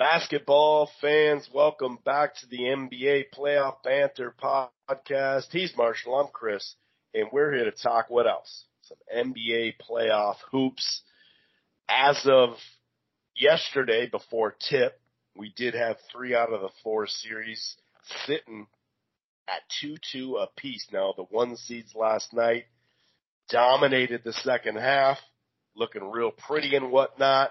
Basketball fans, welcome back to the NBA Playoff Banter podcast. He's Marshall, I'm Chris, and we're here to talk what else? Some NBA playoff hoops. As of yesterday before tip, we did have three out of the four series sitting at 2-2 apiece. Now the one seeds last night dominated the second half, looking real pretty and whatnot.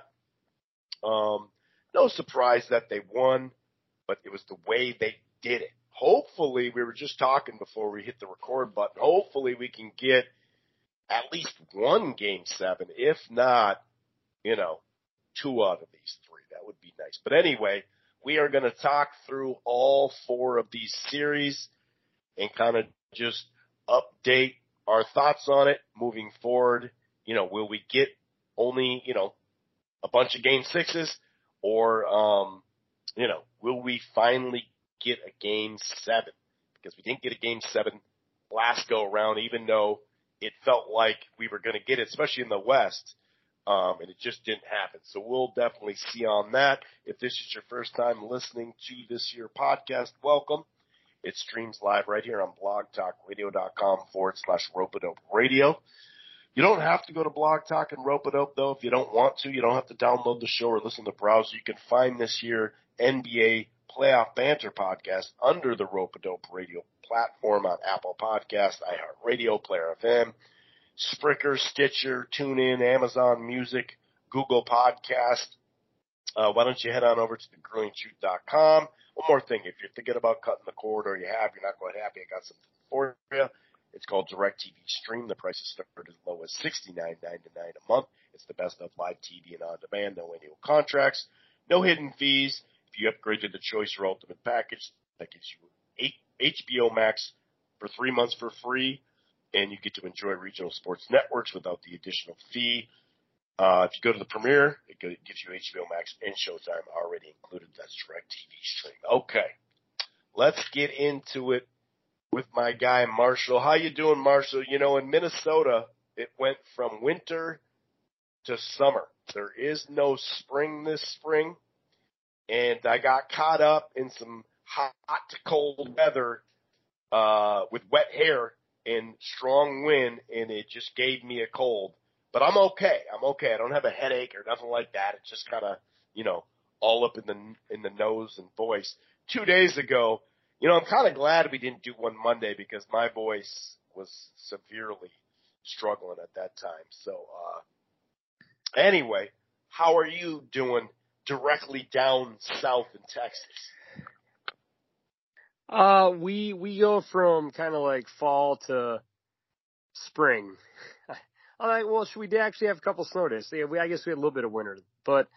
Um, no surprise that they won, but it was the way they did it. Hopefully, we were just talking before we hit the record button. Hopefully, we can get at least one game seven. If not, you know, two out of these three. That would be nice. But anyway, we are going to talk through all four of these series and kind of just update our thoughts on it moving forward. You know, will we get only, you know, a bunch of game sixes? Or, um, you know, will we finally get a game seven? Because we didn't get a game seven last go around, even though it felt like we were going to get it, especially in the West. Um, and it just didn't happen. So we'll definitely see on that. If this is your first time listening to this year podcast, welcome. It streams live right here on blogtalkradio.com forward slash ropeadope radio. You don't have to go to Blog Talk and Rope It Up though if you don't want to. You don't have to download the show or listen to the browser. You can find this here NBA Playoff Banter podcast under the Rope Dope radio platform on Apple Podcast, iHeartRadio, Player FM, Spreaker, Stitcher, TuneIn, Amazon Music, Google Podcast. Uh, why don't you head on over to thegruelingtruth.com. One more thing, if you're thinking about cutting the cord or you have, you're not quite happy, I got something for you. It's called DirecTV Stream. The prices start as low as $69.99 a month. It's the best of live TV and on demand, no annual contracts, no hidden fees. If you upgrade to the Choice or Ultimate package, that gives you HBO Max for three months for free, and you get to enjoy regional sports networks without the additional fee. Uh, if you go to the Premiere, it gives you HBO Max and Showtime already included. That's DirecTV Stream. Okay, let's get into it with my guy Marshall. How you doing, Marshall? You know, in Minnesota, it went from winter to summer. There is no spring this spring, and I got caught up in some hot to cold weather uh, with wet hair and strong wind, and it just gave me a cold. But I'm okay. I'm okay. I don't have a headache or nothing like that. It's just kind of, you know, all up in the in the nose and voice. Two days ago, you know, I'm kind of glad we didn't do one Monday because my voice was severely struggling at that time. So, uh, anyway, how are you doing directly down south in Texas? Uh, we, we go from kind of like fall to spring. All right. Well, should we actually have a couple snow days? Yeah, we, I guess we had a little bit of winter, but,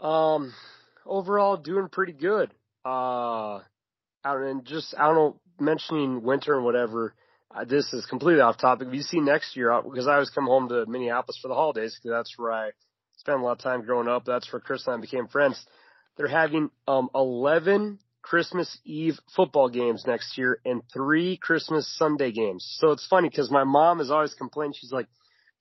um, overall doing pretty good. Uh, out and just I don't know mentioning winter and whatever. Uh, this is completely off topic. If you see next year, because I always come home to Minneapolis for the holidays because that's where I spent a lot of time growing up. That's where Chris and I became friends. They're having um 11 Christmas Eve football games next year and three Christmas Sunday games. So it's funny because my mom has always complained. She's like,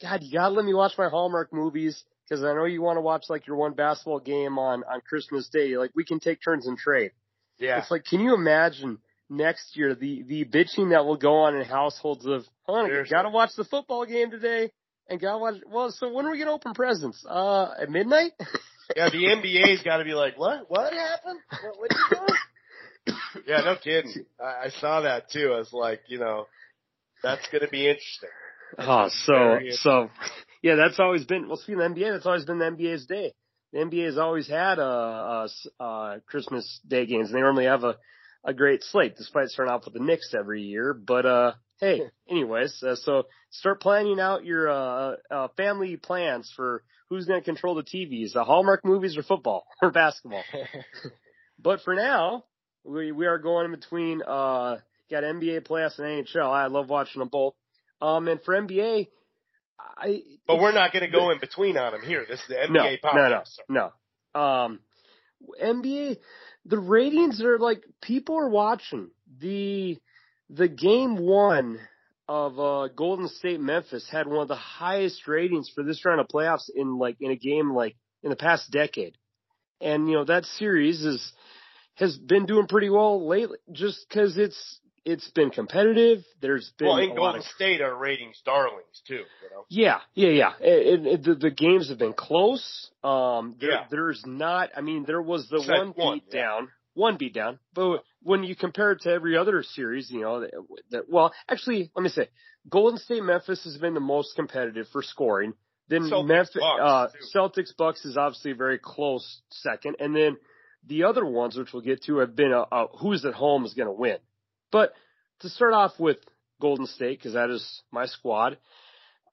God, you gotta let me watch my Hallmark movies because I know you want to watch like your one basketball game on on Christmas Day. Like we can take turns and trade. Yeah. It's like, can you imagine next year the the bitching that will go on in households of, honey, gotta watch the football game today and gotta watch. Well, so when are we gonna open presents? Uh, at midnight. yeah, the NBA's got to be like, what? What happened? What, what you doing? yeah, no kidding. I, I saw that too. I was like, you know, that's gonna be interesting. That's oh, so so yeah, that's always been well. Speaking of the NBA, that's always been the NBA's day the NBA has always had a, a, a Christmas Day games, and they normally have a a great slate, despite starting off with the Knicks every year. But uh, hey, anyways, uh, so start planning out your uh, uh, family plans for who's going to control the TVs, the Hallmark movies or football or basketball. but for now, we we are going in between. Uh, got NBA playoffs and NHL. I love watching them both. Um, and for NBA, I, but we're not going to go in between on them here. This is the NBA no, podcast. No, no, no. Um, NBA, the ratings are like people are watching the the game one of uh, Golden State Memphis had one of the highest ratings for this round of playoffs in like in a game like in the past decade. and you know that series is has been doing pretty well lately, just because it's it's been competitive. There's been well, in a Golden lot of State are ratings darlings too. You know. yeah, yeah, yeah. It, it, the, the games have been close. Um, there, Yeah. there's not. I mean, there was the Except one one, beat yeah. down, one beat down. But when you compare it to every other series, you know, that, that well, actually, let me say, Golden State Memphis has been the most competitive for scoring. Then Celtics, Memphis, Bucks, uh. Celtics Bucks is obviously a very close second, and then the other ones, which we'll get to, have been a, a who's at home is going to win. But to start off with Golden State, because that is my squad,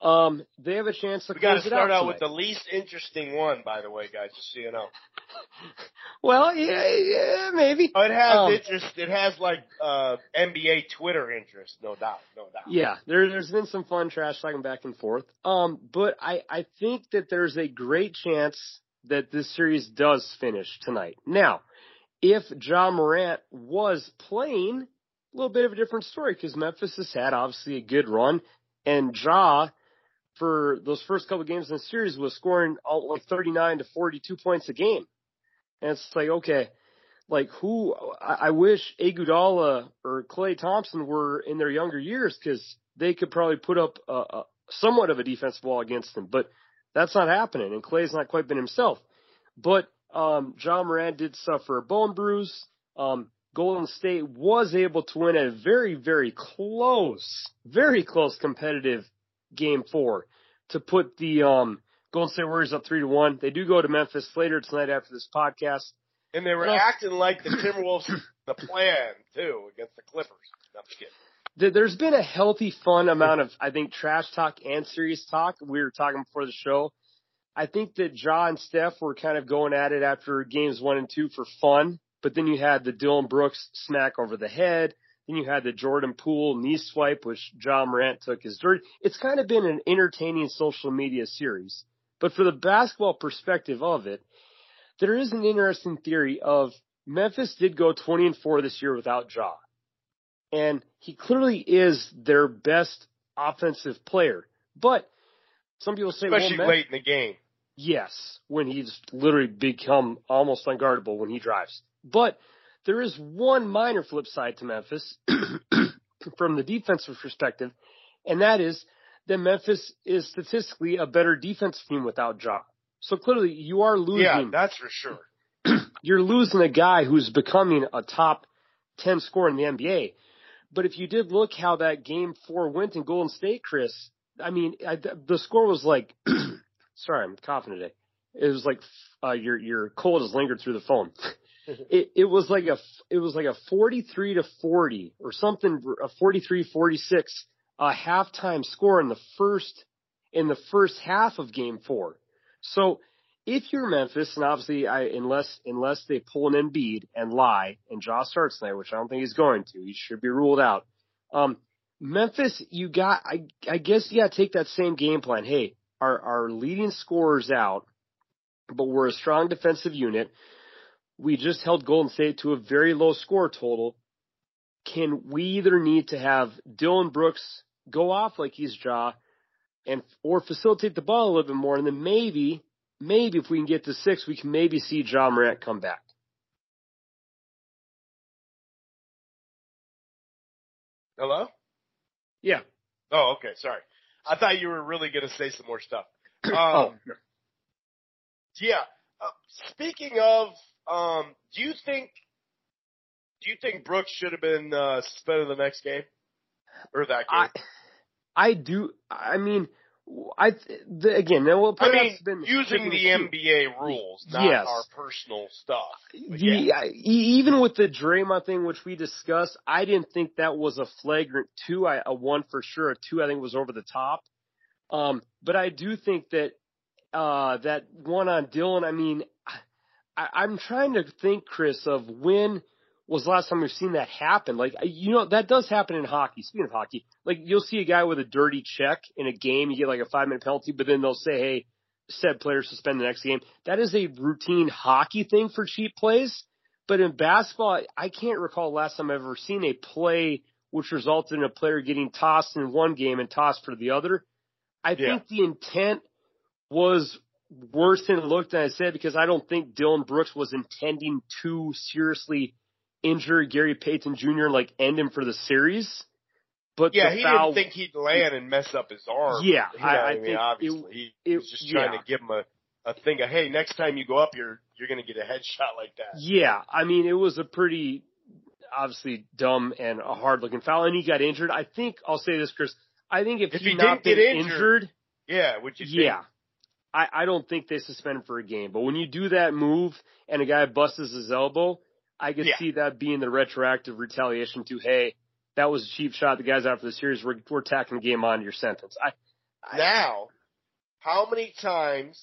um, they have a chance to We got to start out out with the least interesting one, by the way, guys. Just so you know, Well, yeah, yeah, maybe. oh, it has Um, interest. It has like uh, NBA Twitter interest, no doubt, no doubt. Yeah, there, there's been some fun trash talking back and forth. Um, but I, I think that there's a great chance that this series does finish tonight. Now, if Ja Morant was playing, a little bit of a different story because Memphis has had obviously a good run, and Ja for those first couple games in the series was scoring like 39 to 42 points a game. And it's like, okay, like who, I, I wish Iguodala or Klay Thompson were in their younger years because they could probably put up a, a, somewhat of a defensive wall against them, but that's not happening. And Klay's not quite been himself. But, um, Ja Morant did suffer a bone bruise. Um, Golden State was able to win a very, very close, very close competitive game four to put the, um, Golden State Warriors up three to one. They do go to Memphis later tonight after this podcast. And they were Well- acting like the Timberwolves the plan too against the Clippers. No, I'm just kidding. There- There's been a healthy, fun amount of, I think, trash talk and serious talk. We were talking before the show. I think that Ja and Steph were kind of going at it after games one and two for fun, but then you had the Dillon Brooks smack over the head. Then you had the Jordan Poole knee swipe, which Ja Morant took his dirt. It's kind of been an entertaining social media series. But for the basketball perspective of it, there is an interesting theory of Memphis did go 20 and 4 this year without Ja. And he clearly is their best offensive player. But some people say, Especially well, late in the game. Yes, when he's literally become almost unguardable when he drives. But there is one minor flip side to Memphis from the defensive perspective, and that is that Memphis is statistically a better defensive team without Ja. So clearly you are losing Yeah, that's for sure. you're losing a guy who's becoming a top 10 scorer in the NBA. But if you did look how that game four went in Golden State, Chris, I mean, I, the score was like, sorry, I'm coughing today. It was like, uh, your, your cold has lingered through the phone. it, was like a, it was like a 43 to 40 or something, a 43, 46, a halftime score in the first, in the first half of game four. So if you're Memphis, and obviously, I unless unless they pull an Embiid and lie, and Josh starts tonight, which I don't think he's going to, he should be ruled out. Um, Memphis, you got, I, I guess you got to take that same game plan. Hey, our our leading scorers out, but we're a strong defensive unit. We just held Golden State to a very low score total. Can we either need to have Dillon Brooks go off like he's Ja, and or facilitate the ball a little bit more, and then maybe maybe if we can get to six, we can maybe see Ja Morant come back. Hello? Yeah. Oh, okay. Sorry. I thought you were really going to say some more stuff. Um, oh, Yeah. Uh, speaking of, um, do you think do you think Brooks should have been uh, suspended the next game or that game? I I do. I mean, I the, again. Now, well, I mean, been using the. NBA rules, not Yes. our personal stuff. Yeah. Even with the Draymond thing, which we discussed, I didn't think that was a flagrant two. I, a one for sure. A two, I think was over the top. Um, but I do think that uh, that one on Dillon. I mean, I, I'm trying to think, Chris, of when was the last time we've seen that happen. Like, you know, that does happen in hockey. Speaking of hockey, like you'll see a guy with a dirty check in a game, you get like a five minute penalty, but then they'll say, hey, said player suspend the next game. That is a routine hockey thing for cheap plays. But in basketball, I can't recall last time I've ever seen a play which resulted in a player getting tossed in one game and tossed for the other. I Yeah. think the intent was worse than it looked, and I said because I don't think Dillon Brooks was intending to seriously injure Gary Payton Jr. like end him for the series. But yeah, he foul, didn't think he'd land and mess up his arm. Yeah, you know I, I, mean, think obviously it, he, it, was just trying yeah. to give him a a thing of hey, next time you go up, you're you're gonna get a headshot like that. Yeah, I mean it was a pretty obviously dumb and a hard looking foul, and he got injured. I think I'll say this, Chris. I think if, If he he not been get injured, injured Yeah, would you? yeah. Think? I, I don't think they suspend him for a game. But when you do that move and a guy busts his elbow, I could Yeah. see that being the retroactive retaliation to, hey, that was a cheap shot. The guys out for the series, we're, we're tacking the game on your sentence. I, I Now, how many times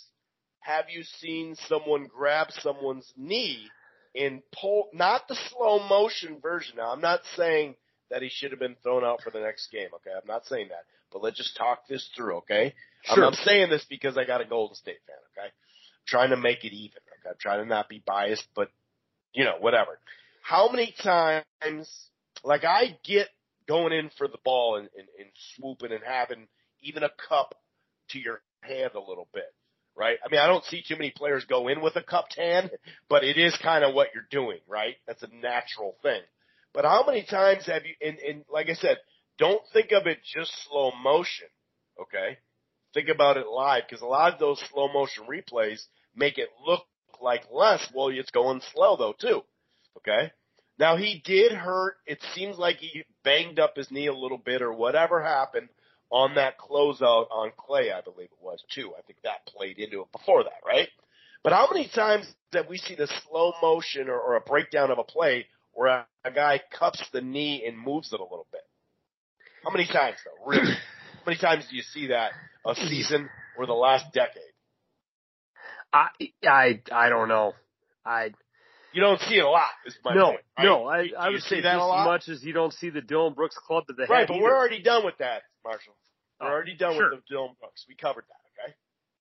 have you seen someone grab someone's knee and pull, not the slow motion version. Now, I'm not saying that he should have been thrown out for the next game, okay? I'm not saying that. But let's just talk this through, okay? I'm, Sure. I'm saying this because I got a Golden State fan, okay? I'm trying to make it even, okay? I'm trying to not be biased, but, you know, whatever. How many times, like I get going in for the ball and, and, and swooping and having even a cup to your hand a little bit, right? I mean, I don't see too many players go in with a cupped hand, but it is kind of what you're doing, right? That's a natural thing. But how many times have you, and, and like I said, don't think of it just slow motion, okay? Think about it live because a lot of those slow motion replays make it look like less. Well, it's going slow though too, okay? Now he did hurt. It seems like he banged up his knee a little bit or whatever happened on that closeout on Klay, I believe it was too. I think that played into it before that, right? But how many times have we seen a slow motion or, or a breakdown of a play where a, a guy cups the knee and moves it a little bit? How many times though? Really? how many times do you see that a season or the last decade? I, I, I don't know. I, You don't see it a lot. Is my no, point, right? no, I, You- I would say that a lot? as much as you don't see the Dillon Brooks club to the Right, head. but either. we're already done with that, Marshall. We're Oh, already done sure. with the Dillon Brooks. We covered that, okay?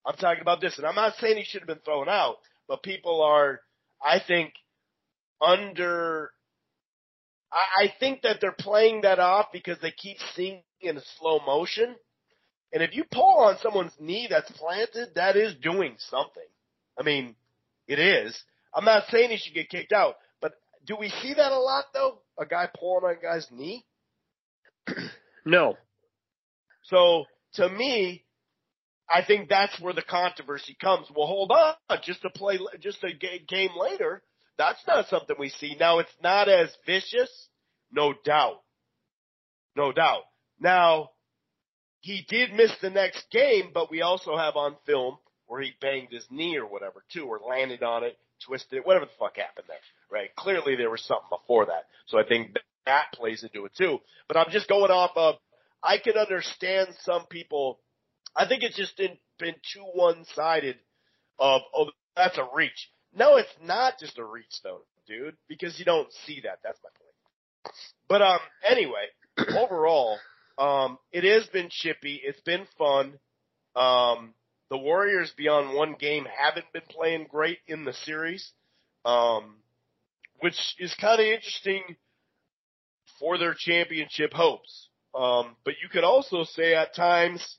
I'm talking about this, and I'm not saying he should have been thrown out, but people are, I think, under. I, I think that they're playing that off because they keep seeing it in slow motion. And if you pull on someone's knee that's planted, that is doing something. I mean, it is. I'm not saying he should get kicked out, but do we see that a lot though? A guy pulling on a guy's knee? no. So to me, I think that's where the controversy comes. Well, hold on, just to play, just a game later, that's not something we see. Now it's not as vicious, no doubt, no doubt. Now he did miss the next game, but we also have on film where he banged his knee or whatever too, or landed on it, twisted it, whatever the fuck happened there, right? Clearly there was something before that. So I think that, plays into it too. But I'm just going off of, I can understand some people, I think it's just been, been too one-sided of, oh, that's a reach. No, it's not just a reach though, dude, because you don't see that. That's my point. But, um, anyway, overall, um, it has been chippy. It's been fun. Um, the Warriors beyond one game haven't been playing great in the series, um, which is kind of interesting for their championship hopes. Um, but you could also say at times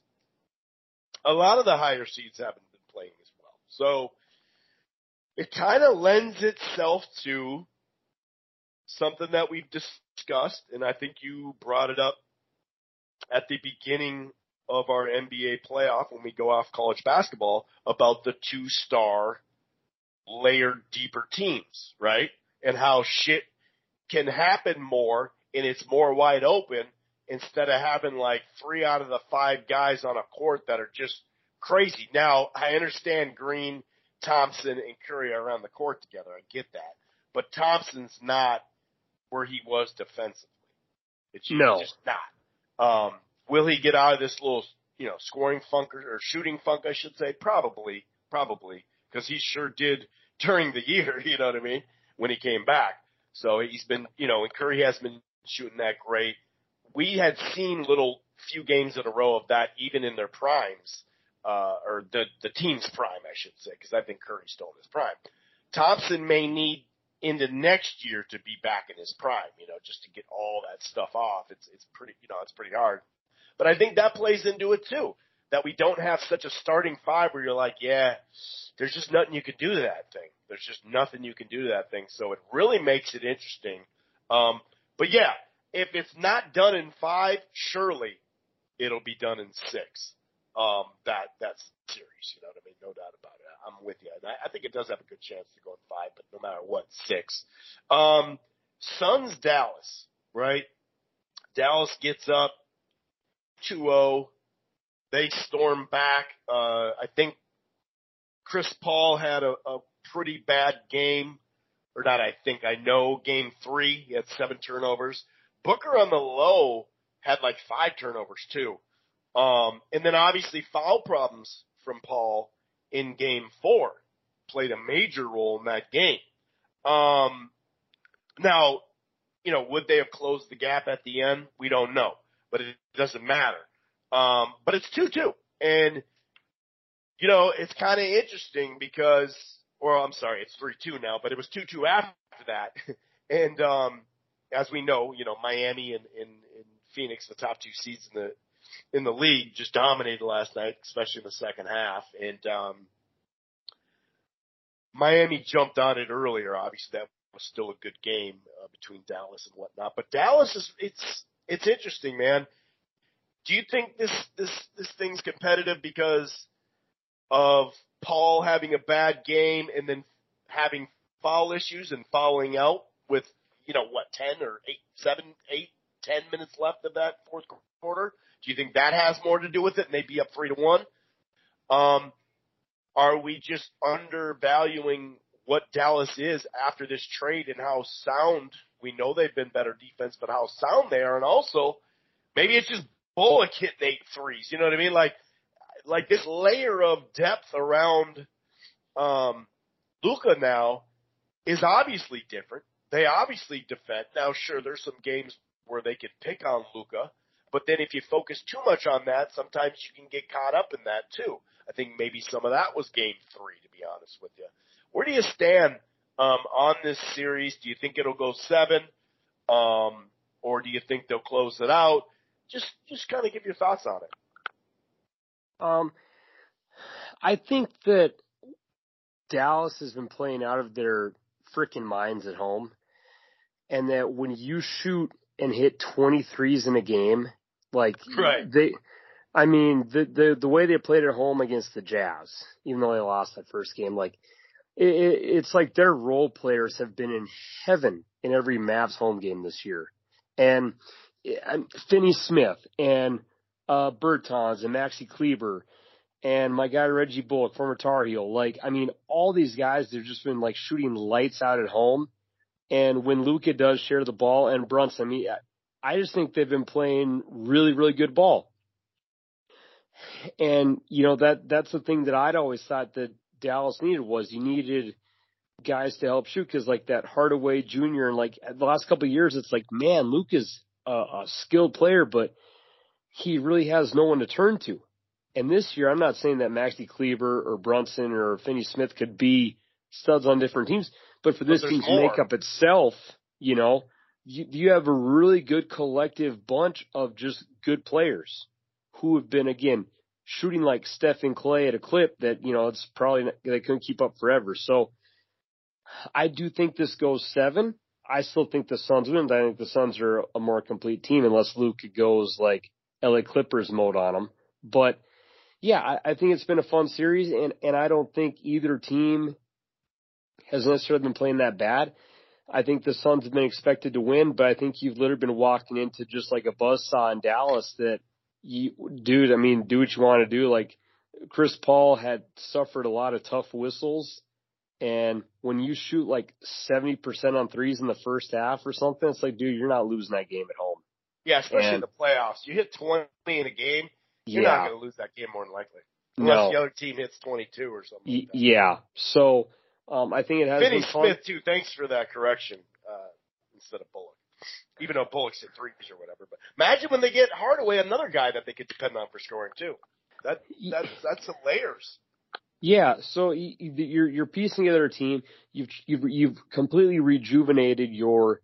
a lot of the higher seeds haven't been playing as well. So it kind of lends itself to something that we've discussed, and I think you brought it up at the beginning of our NBA playoff when we go off college basketball about the two star layered deeper teams, right? And how shit can happen more and it's more wide open instead of having like three out of the five guys on a court that are just crazy. Now, I understand Green, Thompson, and Curry are around the court together. I get that. But Thompson's not where he was defensively. It's No. just not. Um, will he get out of this little, you know, scoring funk or, or shooting funk, I should say? Probably, probably, because he sure did during the year, you know what I mean, when he came back. So he's been, you know, and Curry has been shooting that great. We had seen little few games in a row of that even in their primes, uh, or the, the team's prime, I should say, because I think Curry's still in his prime. Thompson may need into next year to be back in his prime, you know, just to get all that stuff off. It's, it's pretty, you know, it's pretty hard. But I think that plays into it too. that we don't have such a starting five where you're like, yeah, there's just nothing you can do to that thing. There's just nothing you can do to that thing. So it really makes it interesting. Um, but yeah, if it's not done in five, surely it'll be done in six. Um, that that's series. You know what I mean? No doubt about it. I'm with you. And I, I think it does have a good chance to go in five, but no matter what, six. Um, Suns Dallas, right? Dallas gets up 2-0. They storm back. Uh, I think Chris Paul had a, a pretty bad game, or not. I think I know. Game three, he had seven turnovers. Booker on the low had like five turnovers too. Um, and then obviously foul problems from Paul in game four played a major role in that game. Um, now, you know, would they have closed the gap at the end? We don't know, but it doesn't matter. Um, but it's 2-2 and you know, it's kind of interesting because, or I'm sorry, it's 3-2 now, but it was 2-2 after that. and, um, as we know, you know, Miami and, and, and Phoenix, the top two seeds in the, in the league just dominated last night, especially in the second half. And, um, Miami jumped on it earlier. Obviously that was still a good game uh, between Dallas and whatnot, but Dallas is, it's, it's interesting, man. Do you think this, this, this thing's competitive because of Paul having a bad game and then having foul issues and fouling out with, you know, what, 10 or 8, 7, 8, 10 minutes left of that fourth quarter? Do you think that has more to do with it and they'd be up 3 to 1? Um, are we just undervaluing what Dallas is after this trade and how sound we know they've been better defense, but how sound they are, and also maybe it's just Bullock hitting eight threes. You know what I mean? Like like this layer of depth around um, Luka now is obviously different. They obviously defend. Now, sure, there's some games where they can pick on Luka, but then if you focus too much on that, sometimes you can get caught up in that too. I think maybe some of that was game three, to be honest with you. Where do you stand um, on this series? Do you think it'll go seven, um, or do you think they'll close it out? Just, just kind of give your thoughts on it. Um, I think that Dallas has been playing out of their freaking minds at home, and that when you shoot and hit 23s in a game, like right. they, I mean the the the way they played at home against the Jazz, even though they lost that first game, like it, it, it's like their role players have been in heaven in every Mavs home game this year, and, and Finney Smith and uh, Bertans and Maxi Kleber and my guy Reggie Bullock, former Tar Heel. Like, I mean, all these guys, they've just been like shooting lights out at home. And when Luka does share the ball and Brunson, I mean, I just think they've been playing really, really good ball. And, you know, that, that's the thing that I'd always thought that Dallas needed was you needed guys to help shoot because like that Hardaway Jr. and like the last couple of years, it's like, man, Luke is a, a skilled player, but he really has no one to turn to. And this year, I'm not saying that Maxi Kleber or Brunson or Finney Smith could be studs on different teams, but for this team to make up itself, you know, you, you have a really good collective bunch of just good players who have been, again, shooting like Steph and Klay at a clip that, you know, it's probably, not, they couldn't keep up forever. So I do think this goes seven. I still think the Suns win. I think the Suns are a more complete team unless Luke goes like LA Clippers mode on them. But yeah, I, I think it's been a fun series, and and I don't think either team has necessarily been playing that bad. I think the Suns have been expected to win, but I think you've literally been walking into just like a buzzsaw in Dallas that you, dude, I mean, do what you want to do. Like Chris Paul had suffered a lot of tough whistles. And when you shoot like 70% on threes in the first half or something, it's like, dude, you're not losing that game at home. Yeah, especially and, in the playoffs. You hit 20 in a game, you're yeah. not going to lose that game more than likely. Unless no. the other team hits 22 or something. Like yeah. So, um, I think it has Finney. Smith too. Thanks for that correction. Uh, instead of Bullock. Even though Bullock's hit threes or whatever. But imagine when they get Hardaway, another guy that they could depend on for scoring too. That, that's, that's some layers. Yeah, so you're you're piecing together a team. You've you've you've completely rejuvenated your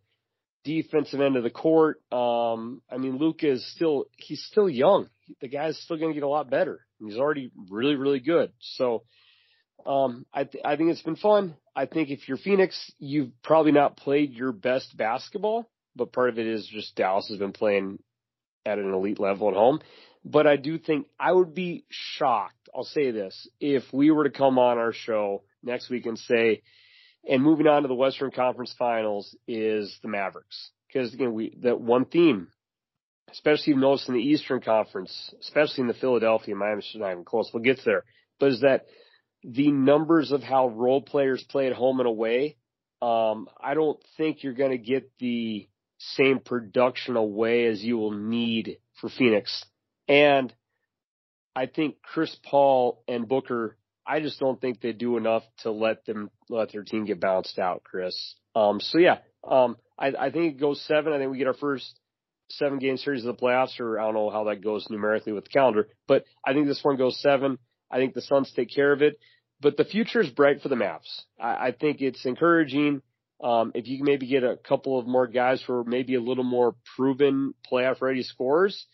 defensive end of the court. Um, I mean, Luka is still, he's still young. The guy's still going to get a lot better. He's already really, really good. So, um, I, th- I think it's been fun. I think if you're Phoenix, you've probably not played your best basketball, but part of it is just Dallas has been playing at an elite level at home. But I do think I would be shocked. I'll say this. If we were to come on our show next week and say, and moving on to the Western Conference Finals is the Mavericks. Because again, we, that one theme, especially you've noticed in the Eastern Conference, especially in the Philadelphia, Miami, not even close. We'll get there. But is that the numbers of how role players play at home and away, um, I don't think you're going to get the same production away as you will need for Phoenix. And I think Chris Paul and Booker, I just don't think they do enough to let them let their team get bounced out, Chris. Um, so yeah, um, I, I think it goes seven. I think we get our first seven game series of the playoffs, or I don't know how that goes numerically with the calendar, but I think this one goes seven. I think the Suns take care of it, but the future is bright for the Mavs. I, I think it's encouraging. Um, if you can maybe get a couple of more guys who are maybe a little more proven playoff ready scorers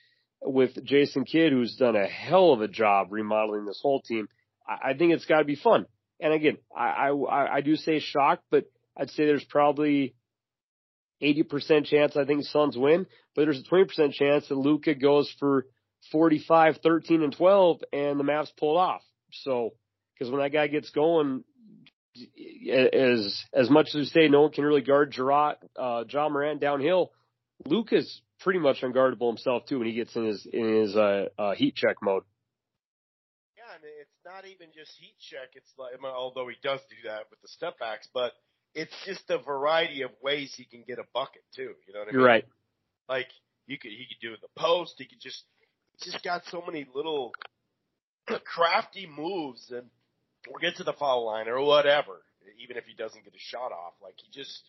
with Jason Kidd, who's done a hell of a job remodeling this whole team, I, I think it's got to be fun. And again, I, I, I do say shocked, but I'd say there's probably 80% chance I think Suns win, but there's a 20% chance that Luka goes for 45, 13, and 12, and the Mavs pull it off. So, because when that guy gets going, as as much as we say no one can really guard Gerard, uh, Ja Morant downhill, Luka's pretty much unguardable himself too when he gets in his in his uh, uh, heat check mode. Yeah, and it's not even just heat check. It's like although he does do that with the step backs, but it's just a variety of ways he can get a bucket too. You know what I You're mean? right. Like you could he could do the post. He could just he's just got so many little crafty moves and or get to the foul line or whatever. Even if he doesn't get a shot off, like he just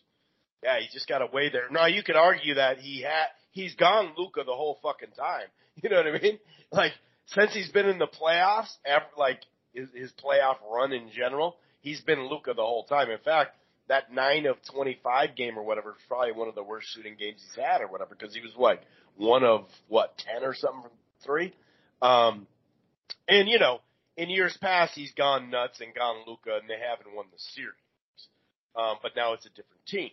yeah he just got away there. Now you could argue that he had he's gone Luka the whole fucking time. You know what I mean? Like since he's been in the playoffs, ever, like his, his playoff run in general, he's been Luka the whole time. In fact, that nine of 25 game or whatever is probably one of the worst shooting games he's had or whatever because he was what one of what 10 or something from three. Um, and you know, in years past, he's gone nuts and gone Luka, and they haven't won the series. Um, but now it's a different team,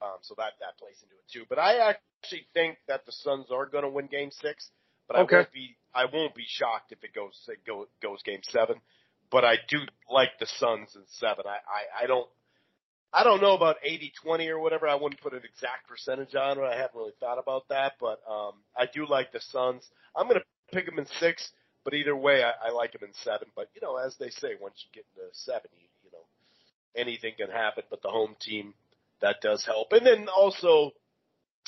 um, so that that plays into it too. But I actually think that the Suns are going to win Game Six. But I won't be I won't be shocked if it goes it go, goes Game Seven. But I do like the Suns in seven. I, I, I don't I don't know about 80-20 or whatever. I wouldn't put an exact percentage on it. I haven't really thought about that, but um, I do like the Suns. I'm going to pick them in six, but either way, I, I like them in seven. But you know, as they say, once you get into seven, you, you know, anything can happen. But the home team that does help, and then also,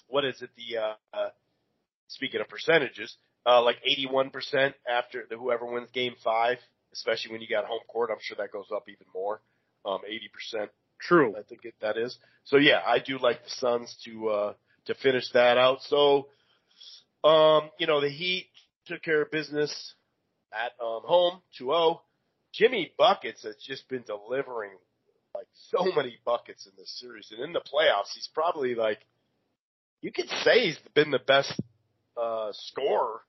what is it? The uh, uh, speaking of percentages, uh, like 81% after the, whoever wins Game Five, especially when you got home court. I'm sure that goes up even more. Um, 80%. True. I think it, that is. So yeah, I do like the Suns to uh to finish that out. So um, you know, the Heat took care of business at um home 2-0. Jimmy Buckets has just been delivering like so many buckets in this series and in the playoffs he's probably like you could say he's been the best uh scorer.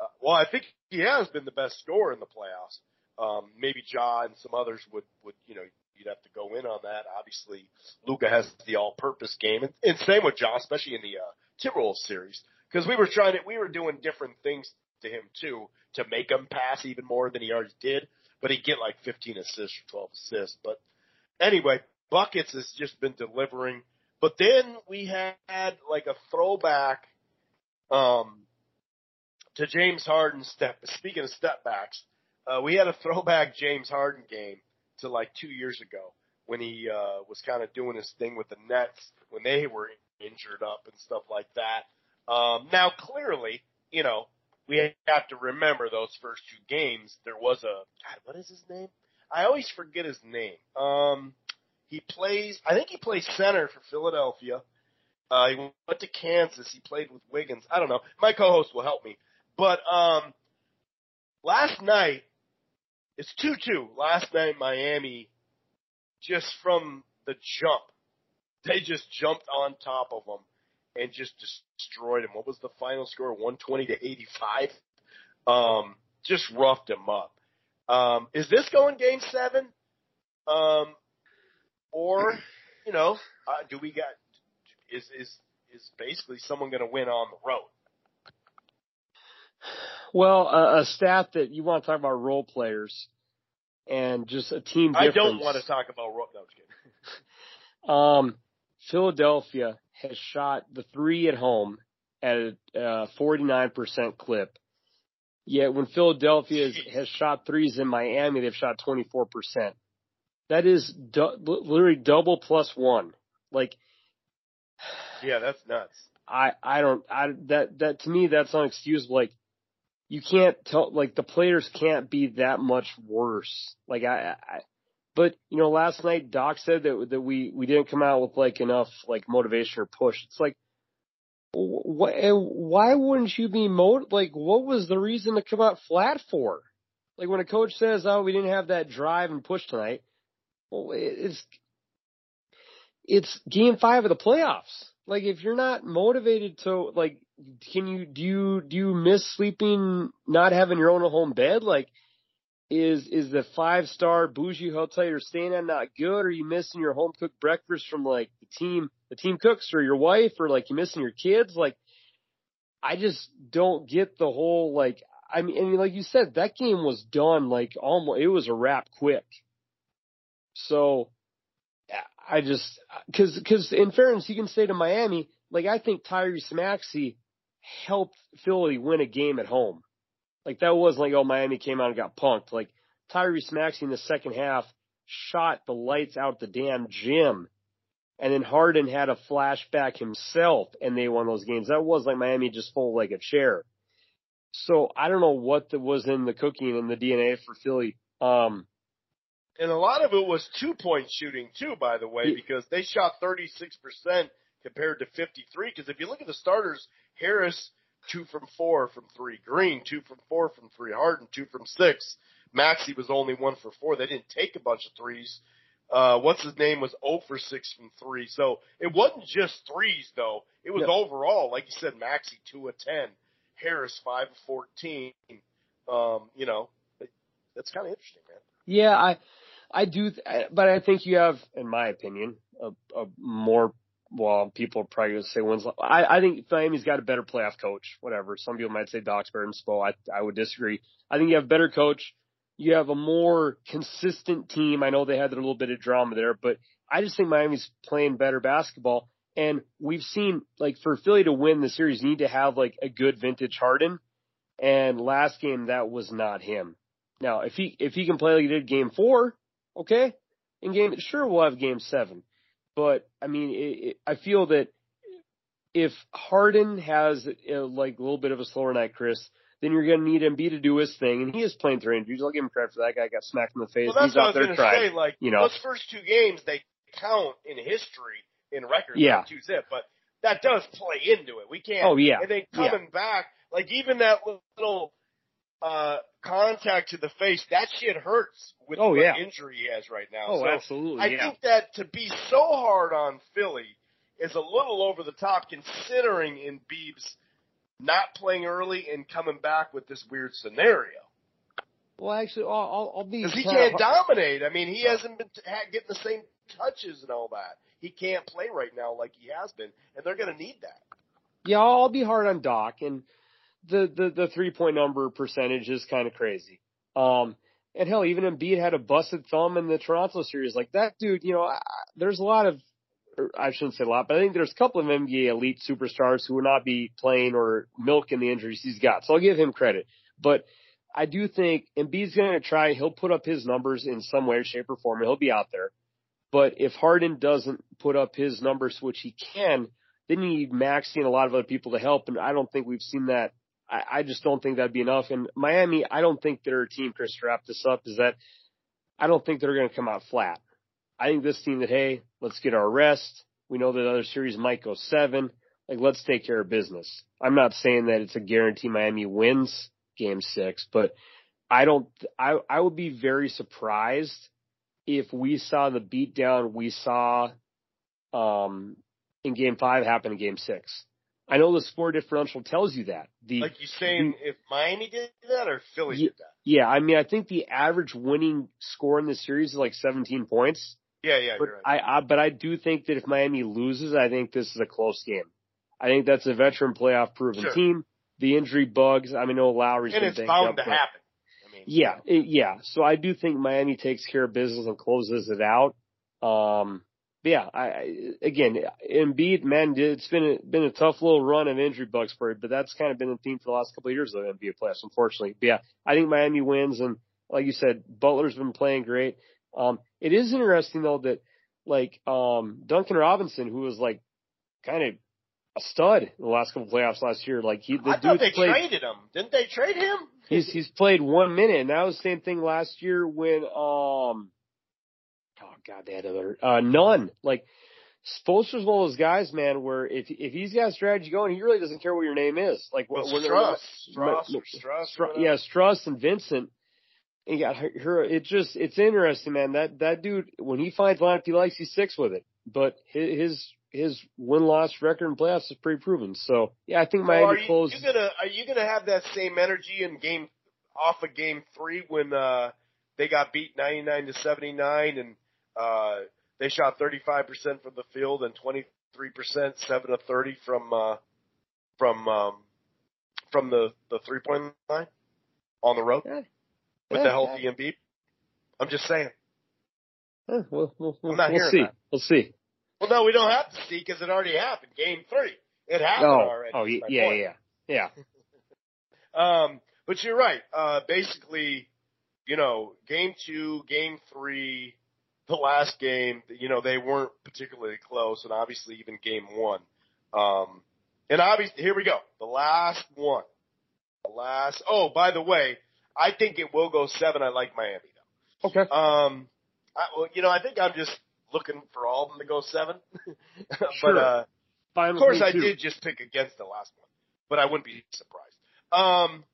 Uh, well, I think he has been the best scorer in the playoffs. Um, maybe Ja and some others would, would, you know, you'd have to go in on that. Obviously, Luka has the all-purpose game, and, and same with Ja, especially in the uh, Timberwolves series, because we were trying to, we were doing different things to him too to make him pass even more than he already did. But he'd get like 15 assists or 12 assists. But anyway, buckets has just been delivering. But then we had like a throwback um, to James Harden step. Speaking of step backs, uh, we had a throwback James Harden game to like two years ago when he uh, was kind of doing his thing with the Nets when they were injured up and stuff like that. Um, now, clearly, you know, we have to remember those first two games. There was a God, what is his name? I always forget his name. Um, he plays. I think he plays center for Philadelphia. Uh, he went to Kansas. He played with Wiggins. I don't know. My co-host will help me. But um, last night, it's two-two. Last night, Miami, just from the jump, they just jumped on top of them and just destroyed him. What was the final score? 120 to 85. Um, just roughed him up. Um, is this going game seven? Um, or, you know, uh, do we got, is, is, is basically someone going to win on the road? Well, uh, a stat that you want to talk about role players and just a team difference. I don't want to talk about role. No, um, Philadelphia has shot the three at home at a uh, 49% clip. Yet when Philadelphia has shot threes in Miami, they've shot 24%. That is du- literally double plus one. Like, yeah, that's nuts. I, I don't, I, that, that to me, that's unexcusable. Like, you can't tell, like, the players can't be that much worse. Like, I, I, but, you know, last night Doc said that, that we, we didn't come out with like enough, like, motivation or push. It's like, what, why wouldn't you be mo, like, what was the reason to come out flat for? Like, when a coach says, oh, we didn't have that drive and push tonight, well, it's, it's game five of the playoffs. Like, if you're not motivated to, like, can you do you do you miss sleeping not having your own home bed like is is the five star bougie hotel you're staying at not good? Are you missing your home cooked breakfast from like the team the team cooks or your wife? Or like you missing your kids? Like i just don't get the whole like i mean and like you said that game was done like almost it was a wrap quick. So i just because because in fairness you can say to miami like I think Tyrese Maxey helped Philly win a game at home. Like that wasn't like, oh, Miami came out and got punked. Like Tyrese Maxey in the second half shot the lights out the damn gym. And then Harden had a flashback himself and they won those games. That was like Miami just full like a chair. So I don't know what the, was in the cooking and the DNA for Philly. Um, and a lot of it was two point shooting too, by the way, because they shot 36% compared to 53. Because if you look at the starters, Harris two from four from three, Green two from four from three, Harden two from six. Maxey was only one for four. They didn't take a bunch of threes. Uh, what's his name was 0 for 6 from 3. So it wasn't just threes though. It was yep. overall, like you said, Maxey 2 of 10, Harris 5 of 14. Um, you know, that's kind of interesting, man. Yeah, I, I do, but I think you have, in my opinion, a, a more well, people are probably going to say when's. I, I think Miami's got a better playoff coach. Whatever. Some people might say Doxburg and Spo. I, I would disagree. I think you have a better coach. You have a more consistent team. I know they had a little bit of drama there, but I just think Miami's playing better basketball. And we've seen like for Philly to win the series, you need to have like a good vintage Harden. And last game, that was not him. Now, if he if he can play like he did game four, okay. In game, sure, we'll have game seven. But I mean, it, it, I feel that if Harden has uh, like a little bit of a slower night, Chris, then you're going to need Embiid to do his thing, and he is playing through injuries. I'll give him credit for that. Guy got smacked in the face. Well, that's He's out I was there trying. Say, like you know, those first two games they count in history in records. Yeah, two zip, but that does play into it. We can't. Oh yeah. And then coming yeah. back, like even that little uh contact to the face, that shit hurts with oh, the yeah. injury he has right now. Oh, so absolutely. I yeah. think that to be so hard on Philly is a little over the top considering in Embiid's not playing early and coming back with this weird scenario. Well, actually, I'll, I'll, I'll be because he can't dominate. I mean, he hasn't been getting the same touches and all that. He can't play right now like he has been, and they're going to need that. Yeah, I'll be hard on Doc, and the the the three point number percentage is kind of crazy. Um, and hell, even Embiid had a busted thumb in the Toronto series. Like that dude, you know, I, there's a lot of, I shouldn't say a lot, but I think there's a couple of NBA elite superstars who will not be playing or milking the injuries he's got. So I'll give him credit. But I do think Embiid's going to try. He'll put up his numbers in some way, shape, or form. He'll be out there. But if Harden doesn't put up his numbers, which he can, then you need Maxey and a lot of other people to help. And I don't think we've seen that I, I just don't think that'd be enough. And Miami, I don't think their team, Chris, to wrap this up, is that I don't think they're going to come out flat. I think this team that, hey, let's get our rest. We know that other series might go seven. Like, let's take care of business. I'm not saying that it's a guarantee Miami wins game six, but I don't, I, I would be very surprised if we saw the beatdown we saw, um, in game five happen in game six. I know the score differential tells you that. The, like you saying, if Miami did that or Philly did that? Yeah, I mean, I think the average winning score in the series is like 17 points. Yeah, yeah, but right. I, I, but I do think that if Miami loses, I think this is a close game. I think that's a veteran playoff proven Sure. team. The injury bugs. I mean, no Lowry's and been it's bound up, to happen. I mean, Yeah, it- yeah. So I do think Miami takes care of business and closes it out. Um, but yeah, I, I again, Embiid, man, it's been a, been a tough little run of injury bugs for it, but that's kind of been the theme for the last couple of years of NBA playoffs, unfortunately. But yeah, I think Miami wins, and like you said, Butler's been playing great. Um, it is interesting though that like um Duncan Robinson, who was like kind of a stud in the last couple of playoffs last year, like he the I thought dude they played traded him. Didn't they trade him? He's he's played one minute, and that was the same thing last year when um god they had uh none. Like Spoelstra's one of those guys, man, where if if he's got a strategy going, he really doesn't care what your name is. Like Well, when- Strus, Strus, no, or Strus, yeah, Strus and Vincent. And got her. It just it's interesting, man. That that dude when he finds lineup he likes, he sticks with it. But his his, win loss record in playoffs is pretty proven. So yeah, I think So are Miami you, you gonna are you gonna have that same energy in game off of game three when uh they got beat ninety nine to seventy nine and uh they shot thirty five percent from the field and twenty three percent, seven to thirty from uh from um from the the three point line on the road Yeah. with Yeah, the healthy Embiid. I'm just saying. Eh, we'll, we'll, we'll, I'm not we'll see. that. We'll see. Well, no, we don't have to see because it already happened. Game three, it happened Oh, already. oh, is yeah, yeah, yeah, yeah. Um, but you're right. Uh, basically, you know, game two, game three, the last game, you know, they weren't particularly close, and obviously even game one. Um, and obviously, here we go. The last one. The last. Oh, by the way, I think it will go seven. I like Miami though. Okay. Um, I, well, you know, I think I'm just looking for all of them to go seven. Sure. uh, Fine of course, I too. did just pick against the last one, but I wouldn't be surprised. Um,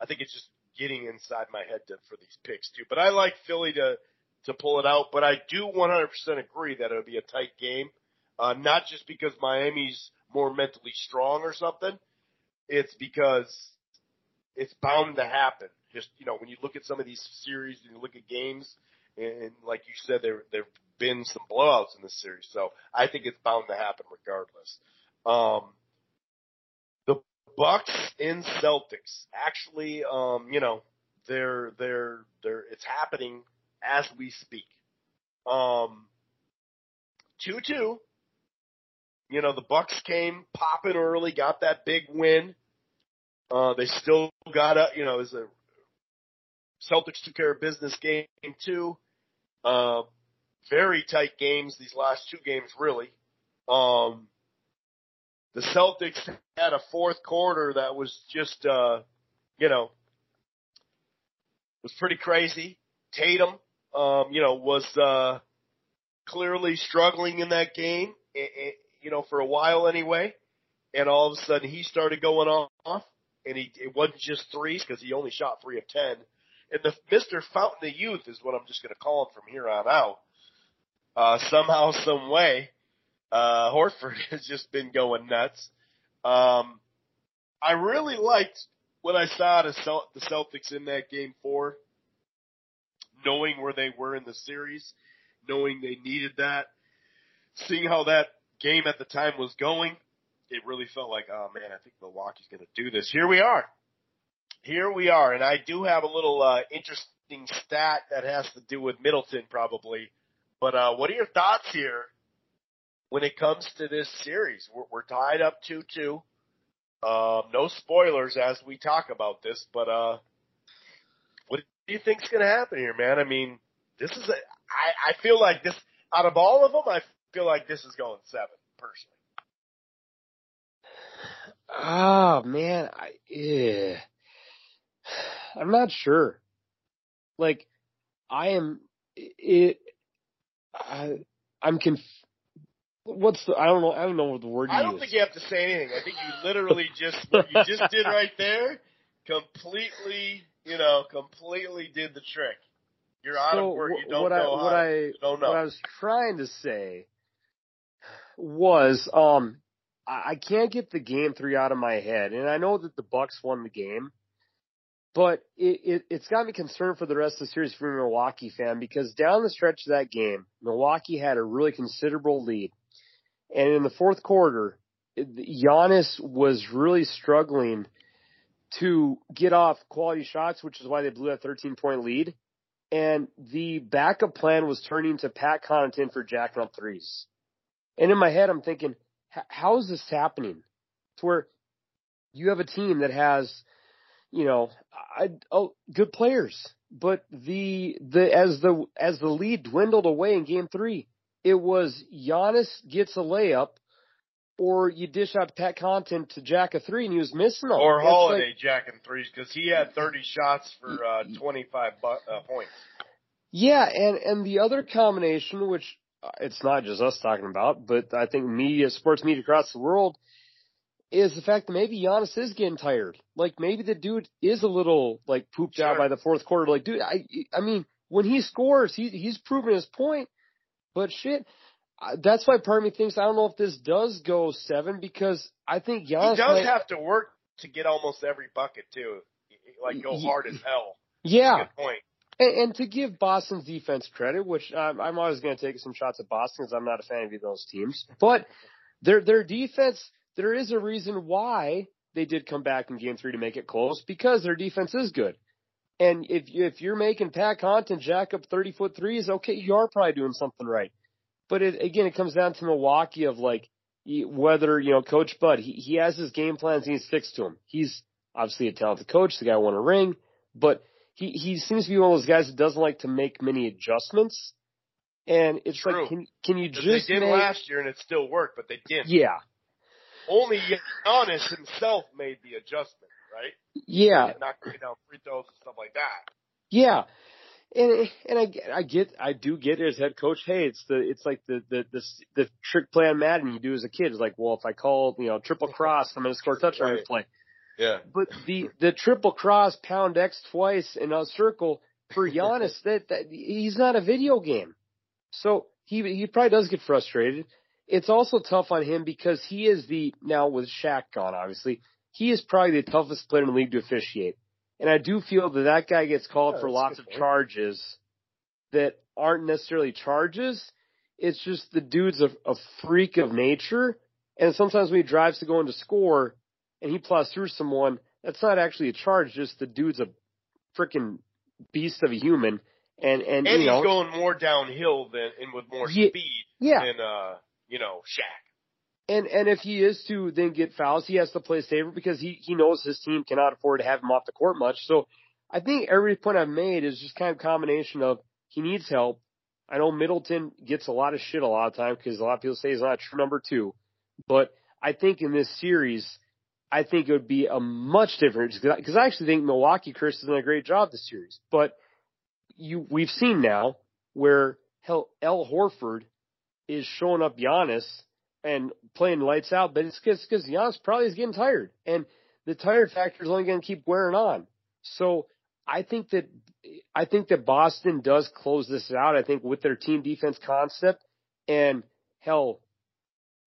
I think it's just getting inside my head to, for these picks too. But I like Philly to to pull it out. But I do 100% agree that it'll be a tight game, uh, not just because Miami's more mentally strong or something. It's because it's bound to happen. Just you know, when you look at some of these series and you look at games, and like you said, there there've been some blowouts in this series, so I think it's bound to happen regardless. Um, the Bucks and Celtics actually, um, you know, they're they're they're it's happening as we speak. Um, two two. You know, the Bucks came popping early, got that big win. Uh, they still got a, you know, as a Celtics took care of business game two. Uh, very tight games these last two games, really. Um, the Celtics had a fourth quarter that was just, uh, you know, was pretty crazy. Tatum, um, you know, was uh, clearly struggling in that game, eh, eh, you know, for a while anyway. And all of a sudden, he started going off, and he it wasn't just threes because he only shot three of ten. And the Mister Fountain of Youth is what I'm just going to call him from here on out. Uh, somehow, some way, uh, Horford has just been going nuts. Um, I really liked what I saw to Cel- the Celtics in that game four, knowing where they were in the series, knowing they needed that, seeing how that game at the time was going. It really felt like, oh man, I think Milwaukee's going to do this. Here we are. Here we are. And I do have a little, uh, interesting stat that has to do with Middleton probably. But, uh, what are your thoughts here when it comes to this series? We're, we're tied up 2-2. Um, no spoilers as we talk about this, but uh, do you think's going to happen here, man? I mean, this is a. I, I feel like this out of all of them, I feel like this is going seven personally. Oh man, I yeah. I'm not sure. Like, I am it. I I'm conf. What's the? I don't know. I don't know what the word I don't use. think you have to say anything. I think you literally just what you just did right there, completely, you know, completely did the trick. You're out so of word. You don't what I know how. what I don't know. what I was trying to say was um I can't get the game three out of my head, and I know that the Bucks won the game, but it, it it's got me concerned for the rest of the series for a Milwaukee fan because down the stretch of that game, Milwaukee had a really considerable lead, and in the fourth quarter, Giannis was really struggling to get off quality shots, which is why they blew that 13 point lead. And the backup plan was turning to Pat Connaughton for jacking up threes. And in my head, I'm thinking, how is this happening? To where you have a team that has, you know, I, oh, good players, but the the as the as the lead dwindled away in Game Three, it was Giannis gets a layup, or you dish out Pat Connaughton to jack a three and he was missing them. Or Holiday like, jacking threes because he had 30 shots for uh, 25 bu- uh, points. Yeah, and and the other combination, which uh, it's not just us talking about, but I think media, sports media across the world, is the fact that maybe Giannis is getting tired. Like maybe the dude is a little like pooped sure. out by the fourth quarter. Like, dude, I I mean, when he scores, he he's proven his point. But shit, that's why part of me thinks I don't know if this does go seven because I think Giannis he does might, have to work to get almost every bucket too, like go hard as hell. Yeah, good point. And, and to give Boston's defense credit, which um, I'm always going to take some shots at Boston because I'm not a fan of either of those teams, but their their defense, there is a reason why they did come back in Game Three to make it close because their defense is good. And if if you're making Pat Connaughton jack up 30 foot threes, okay, you are probably doing something right. But it, again, it comes down to Milwaukee of like whether you know Coach Bud he he has his game plans and he sticks to them. He's obviously a talented coach. The guy won a ring, but he he seems to be one of those guys that doesn't like to make many adjustments. And it's True. like, can can you just they did make, last year and it still worked, but they didn't. Yeah. Only Giannis himself made the adjustment, right? Yeah. Not down free throws and stuff like that. Yeah and and I I get I do get it as head coach. Hey, it's the it's like the the the, the trick play on Madden you do as a kid. It's like, well, if I call you know triple cross, I'm going to score a touchdown right. play. Yeah. But the the triple cross pound X twice in a circle for Giannis that, that he's not a video game, so he he probably does get frustrated. It's also tough on him because he is the now with Shaq gone, obviously he is probably the toughest player in the league to officiate. And I do feel that that guy gets called yeah, for lots of point. charges that aren't necessarily charges. It's just the dude's a, a freak of nature. And sometimes when he drives to go into score and he plows through someone, that's not actually a charge, just the dude's a freaking beast of a human. And, and, and you he's know, going more downhill than, and with more yeah, speed yeah. than, uh, you know, Shaq. And and if he is to then get fouls, he has to play safer because he he knows his team cannot afford to have him off the court much. So I think every point I've made is just kind of combination of he needs help. I know Middleton gets a lot of shit a lot of time because a lot of people say he's not true number two, but I think in this series, I think it would be a much different because I actually think Milwaukee Chris has done a great job this series. But you we've seen now where hell Al Horford is showing up Giannis and playing lights out, but it's because Giannis probably is getting tired, and the tired factor is only going to keep wearing on. So I think that I think that Boston does close this out. I think with their team defense concept and hell,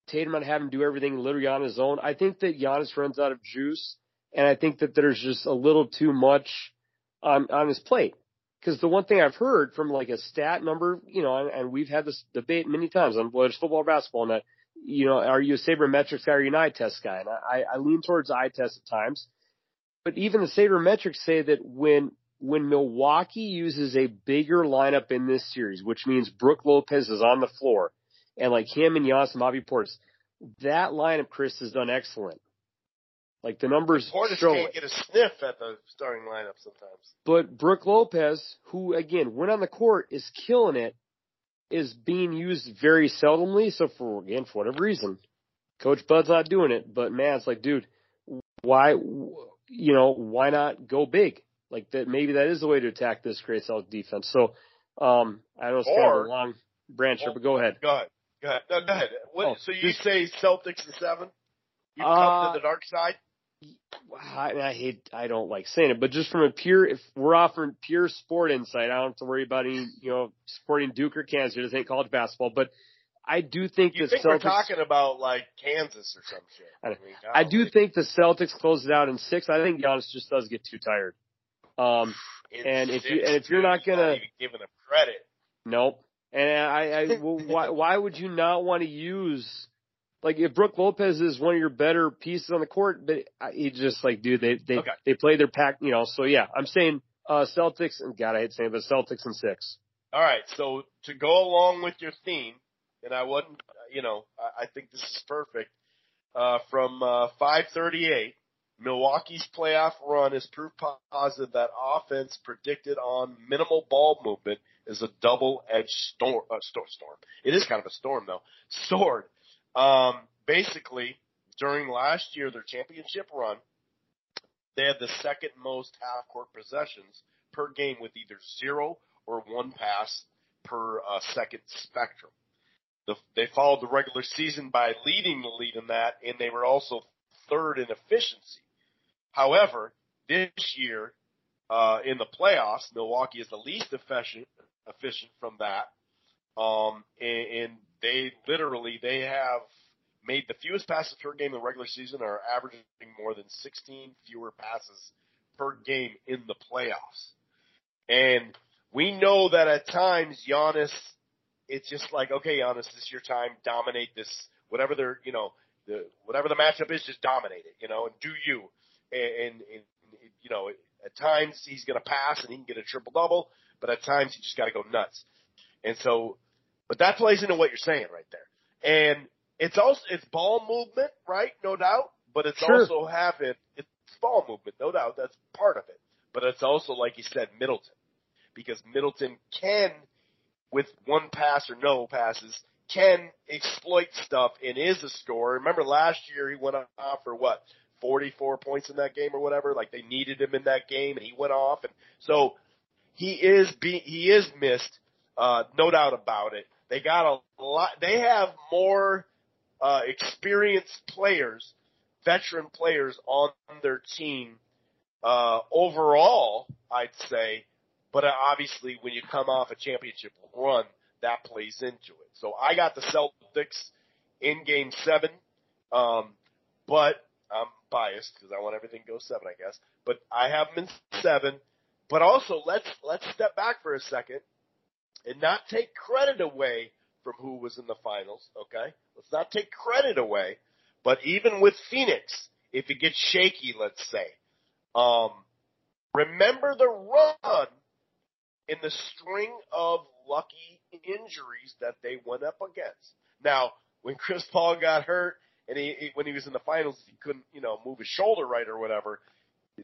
Tatum might have him do everything literally on his own. I think that Giannis runs out of juice, and I think that there's just a little too much on on his plate. Because the one thing I've heard from like a stat number, you know, and, and we've had this debate many times on whether it's football or basketball, and that you know, are you a sabermetrics guy or an eye test guy? And I, I lean towards eye test at times. But even the sabermetrics say that when when Milwaukee uses a bigger lineup in this series, which means Brook Lopez is on the floor, and like him and and Bobby Portis, that lineup, Chris, has done excellent. Like the numbers Portis show can't it. get a sniff at the starting lineup sometimes. But Brook Lopez, who again went on the court, is killing it is being used very seldomly. So for again, for whatever reason, Coach Bud's not doing it. But man, it's like, dude, why, you know, why not go big? Like that, maybe that is the way to attack this great Celtics defense. So, um, I know it's or, kind of a long branch here, but go ahead. Go ahead. Go ahead. No, go ahead. What, oh, so you this, say Celtics and seven? You come uh, to the dark side? I, I hate, I don't like saying it, but just from a pure, if we're offering pure sport insight, I don't have to worry about any, you know, supporting Duke or Kansas to think college basketball. But I do think you the think Celtics. we're talking about like Kansas or some shit. I, mean, I do think the Celtics close it out in six. I think Giannis just does get too tired. Um, and if you and if you're not gonna even giving him credit, nope. And I, I well, why why would you not want to use like if Brook Lopez is one of your better pieces on the court, but he just like dude they they okay. they play their pack, you know. So yeah, I'm saying uh Celtics and God I hate saying, it, but Celtics and six. All right, so to go along with your theme, and I wasn't, you know, I, I think this is perfect. Uh, from uh, 538, Milwaukee's playoff run is proof positive that offense predicted on minimal ball movement is a double-edged storm. Uh, storm, storm. It is kind of a storm though. Sword. Um, basically, during last year, their championship run, they had the second most half-court possessions per game with either zero or one pass per uh, second spectrum. The, they followed the regular season by leading the lead in that, and they were also third in efficiency. However, this year uh, in the playoffs, Milwaukee is the least efficient efficient from that, um, and, and they literally they have made the fewest passes per game in the regular season, are averaging more than 16 fewer passes per game in the playoffs. And we know that at times Giannis, it's just like, okay, Giannis, this is your time, dominate this, whatever they're, you know, the, whatever the matchup is, just dominate it, you know, and do you. And, and, and you know, at times he's going to pass and he can get a triple double, but at times you just got to go nuts. And so, but that plays into what you're saying right there. And it's also, it's ball movement, right? No doubt, but it's Sure. also having, it's ball movement, no doubt. That's part of it. But it's also, like you said, Middleton because Middleton can, with one pass or no passes, can exploit stuff and is a scorer. Remember last year he went off for what, 44 points in that game or whatever? Like they needed him in that game and he went off. And so he is be, he is missed, uh, no doubt about it. They got a lot, they have more, uh, experienced players, veteran players on their team, uh, overall, I'd say, but uh, obviously, when you come off a championship run, that plays into it. So I got the Celtics in Game Seven, um, but I'm biased because I want everything to go seven, I guess. But I have them in seven. But also, let's let's step back for a second and not take credit away from who was in the finals. Okay, let's not take credit away. But even with Phoenix, if it gets shaky, let's say, um, remember the run in the string of lucky injuries that they went up against. Now, when Chris Paul got hurt and he, he when he was in the finals, he couldn't, you know, move his shoulder right or whatever.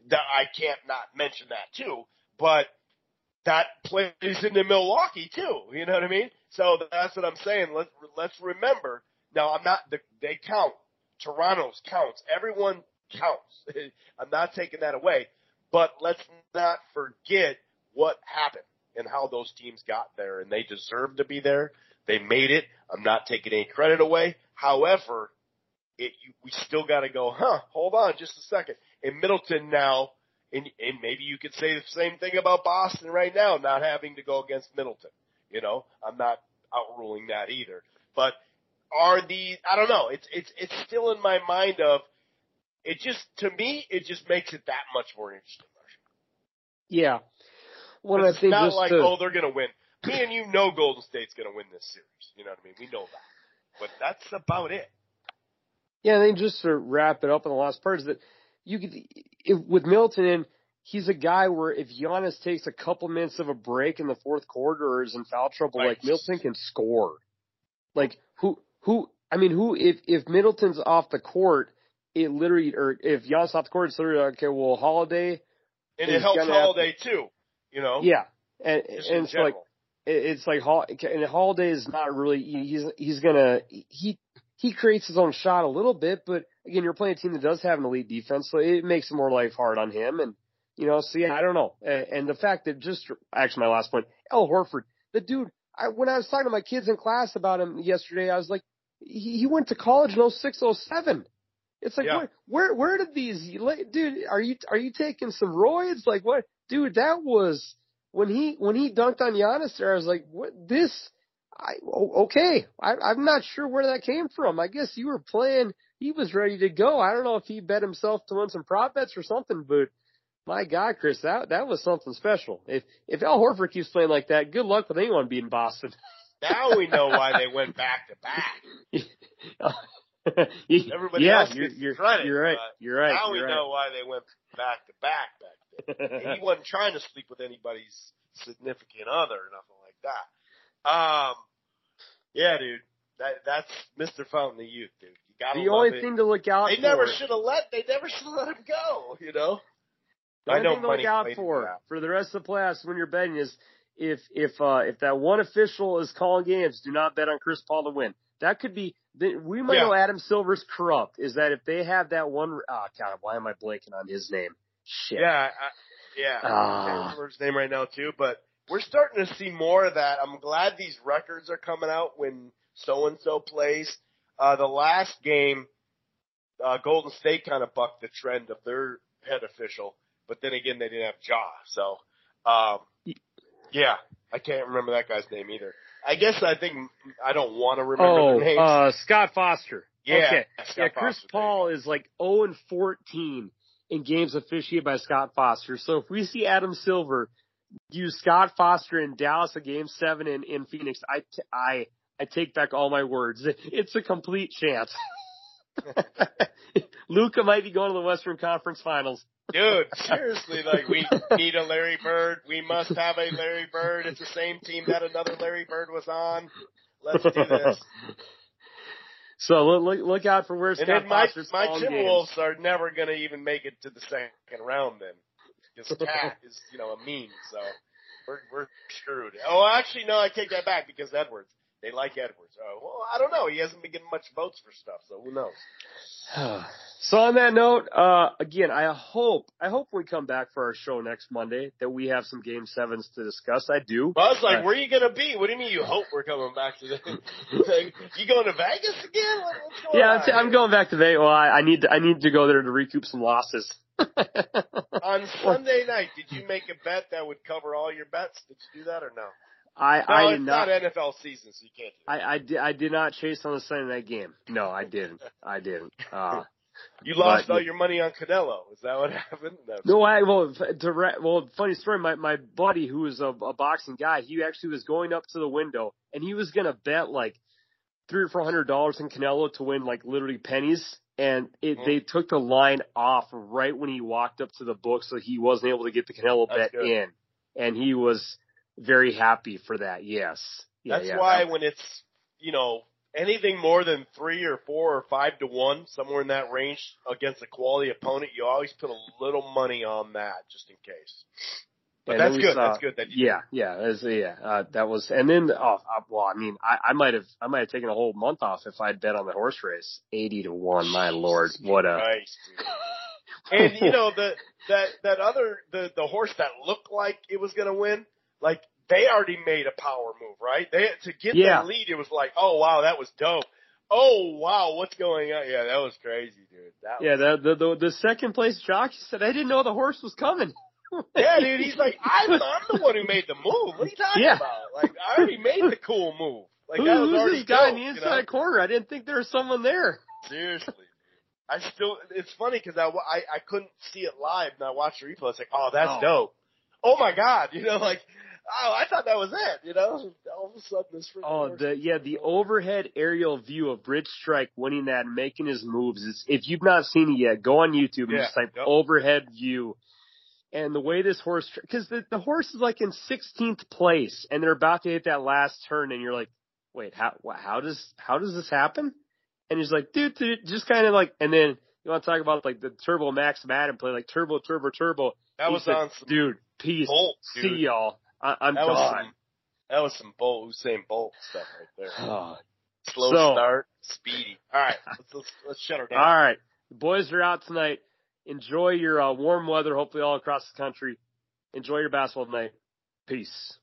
That I can't not mention that too, but that plays into Milwaukee too. You know what I mean? So that's what I'm saying. Let's let's remember. Now I'm not. They count. Toronto's counts. Everyone counts. I'm not taking that away. But let's not forget what happened and how those teams got there, and they deserve to be there. They made it. I'm not taking any credit away. However, it you, we still got to go. Huh? Hold on, just a second. In Middleton now, and, and maybe you could say the same thing about Boston right now, not having to go against Middleton. You know, I'm not outruling that either. But are the I don't know. It's it's it's still in my mind of it. Just to me, it just makes it that much more interesting. Yeah. Well, it's I think not like to, oh they're gonna win. Me and you know Golden State's gonna win this series. You know what I mean? We know that. But that's about it. Yeah, I think just to wrap it up in the last part is that you could, if, with Milton in, he's a guy where if Giannis takes a couple minutes of a break in the fourth quarter or is in foul trouble, Right. like Milton can score. Like who, who, I mean, who, if, if Middleton's off the court, it literally, or if Giannis off the court, it's literally, okay, well, Holiday, And it helps Holiday too. You know? yeah. And, Just and it's like, it's like and Holiday is not really he's he's gonna he he creates his own shot a little bit, but again, you're playing a team that does have an elite defense, so it makes more life hard on him. And you know, so yeah, I don't know. And, the fact that just actually my last point, Al Horford, the dude. I when I was talking to my kids in class about him yesterday, I was like, he, he went to college in 06, 07. It's like Yeah. where where where did these dude? Are you are you taking some roids? Like what, dude? That was when he when he dunked on Giannis there, I was like, what this? I okay. I, I'm not sure where that came from. I guess you were playing. He was ready to go. I don't know if he bet himself to win some prop bets or something, but my God, Chris, that that was something special. If if Al Horford keeps playing like that, good luck with anyone beating Boston. Now we know why they went back to back. Everybody yeah, else you're, you're, credit. you're right. You're right. Now we you're know why they went back to back back then. He wasn't trying to sleep with anybody's significant other or nothing like that. Um, yeah, dude, that that's Mr. Fountain of Youth, dude. You gotta the only it. thing to look out they for. never should have let. They never should have let him go. You know. The I only thing to look out for for the rest of the playoffs when you're betting is if if uh if that one official is calling games, do not bet on Chris Paul to win. That could be. We might Yeah. know Adam Silver's corrupt. Is that if they have that one? Oh God, why am I blanking on his name? Shit. Yeah, I, yeah. I can't Ah. remember his name right now too, but we're starting to see more of that. I'm glad these records are coming out when so and so plays. Uh, the last game, uh, Golden State kind of bucked the trend of their head official, but then again, they didn't have Ja. So, um, yeah, I can't remember that guy's name either. I guess I think I don't want to remember Oh, their names. uh, Scott Foster. yeah, Okay. Scott yeah, Chris Foster, Paul is like 0 and 14 in games officiated by Scott Foster. So if we see Adam Silver use Scott Foster in Dallas a game seven in, in Phoenix, I, t- I, I take back all my words. It's a complete chance. Luka might be going to the Western Conference Finals. Dude, seriously, like we need a Larry Bird. We must have a Larry Bird. It's the same team that another Larry Bird was on. Let's do this. So look, look, out for where And Scott then my my. Timberwolves are never going to even make it to the second round. Then because Cat is you know a meme, so we're we're screwed. Oh, actually, no, I take that back because Edwards. They like Edwards. Oh, well, I don't know. He hasn't been getting much votes for stuff, so who knows? so on that note, uh, again, I hope, I hope we come back for our show next Monday that we have some game sevens to discuss. I do. Well, I was like, Uh, where are you going to be? What do you mean you hope we're coming back to the? like, you going to Vegas again? Going Yeah. I'm, t- I'm going back to Vegas. Well, I, I need to, I need to go there to recoup some losses. On Sunday night, did you make a bet that would cover all your bets? Did you do that or no? I, No, I it's did not not. NFL season, so you can't. I, I, did, I did not chase on the Sunday night game. No, I didn't. I didn't. Uh, You lost But- all your money on Canelo. Is that what happened? No. no, I, well, direct, well, funny story. My, my buddy who was a, a boxing guy, he actually was going up to the window and he was going to bet like three or four hundred dollars in Canelo to win like literally pennies. And it, Mhm. they took the line off right when he walked up to the book, so he wasn't able to get the Canelo That's bet good. in. And he was very happy for that. Yes. Yeah, That's yeah, why that- when it's you know anything more than three or four or five to one, somewhere in that range against a quality opponent, you always put a little money on that just in case. But that's good. saw- that's good. That you Yeah, yeah, as, yeah. Uh, that was, and then, oh, well, I mean, I, I might have, I might have taken a whole month off if I'd bet on the horse race, eighty to one. My lord, what a! Christ, and you know the that that other the the horse that looked like it was gonna win, like they already made a power move, right? They to get Yeah. the lead, it was like, oh wow, that was dope. Oh wow, what's going on? Yeah, that was crazy, dude. That Yeah, was, the, the the the second place jockey said, "I didn't know the horse was coming." yeah, dude. He's like, I'm I'm the one who made the move. What are you talking Yeah. about? Like I already made the cool move. Like Who, was who's this guy dope, in the you inside know? corner? I didn't think there was someone there. Seriously. I still, it's funny because I, I, I couldn't see it live and I watched the replay. It's like, oh, that's Oh. dope. Oh my God. You know, like, oh, I thought that was it. You know, all of a sudden this Oh, horse- the yeah, the overhead aerial view of Rich Strike winning that and making his moves. Is, if you've not seen it yet, go on YouTube and Yeah, just type yep. overhead view. And the way this horse, because the, the horse is like in 16th place, and they're about to hit that last turn, and you're like, wait, how how does how does this happen? And he's like, dude, dude just kind of like, and then you want to talk about like the Turbo Max Madden play, like Turbo, Turbo, Turbo. that He was said, on some dude, peace, Bolt, see y'all. I, I'm that was some, that was some Bolt, Usain Bolt stuff right there. Oh, Slow So- start, speedy. All right, let's, let's, let's shut her down. All right. The boys are out tonight. Enjoy your uh, warm weather, hopefully all across the country. Enjoy your basketball tonight. Peace.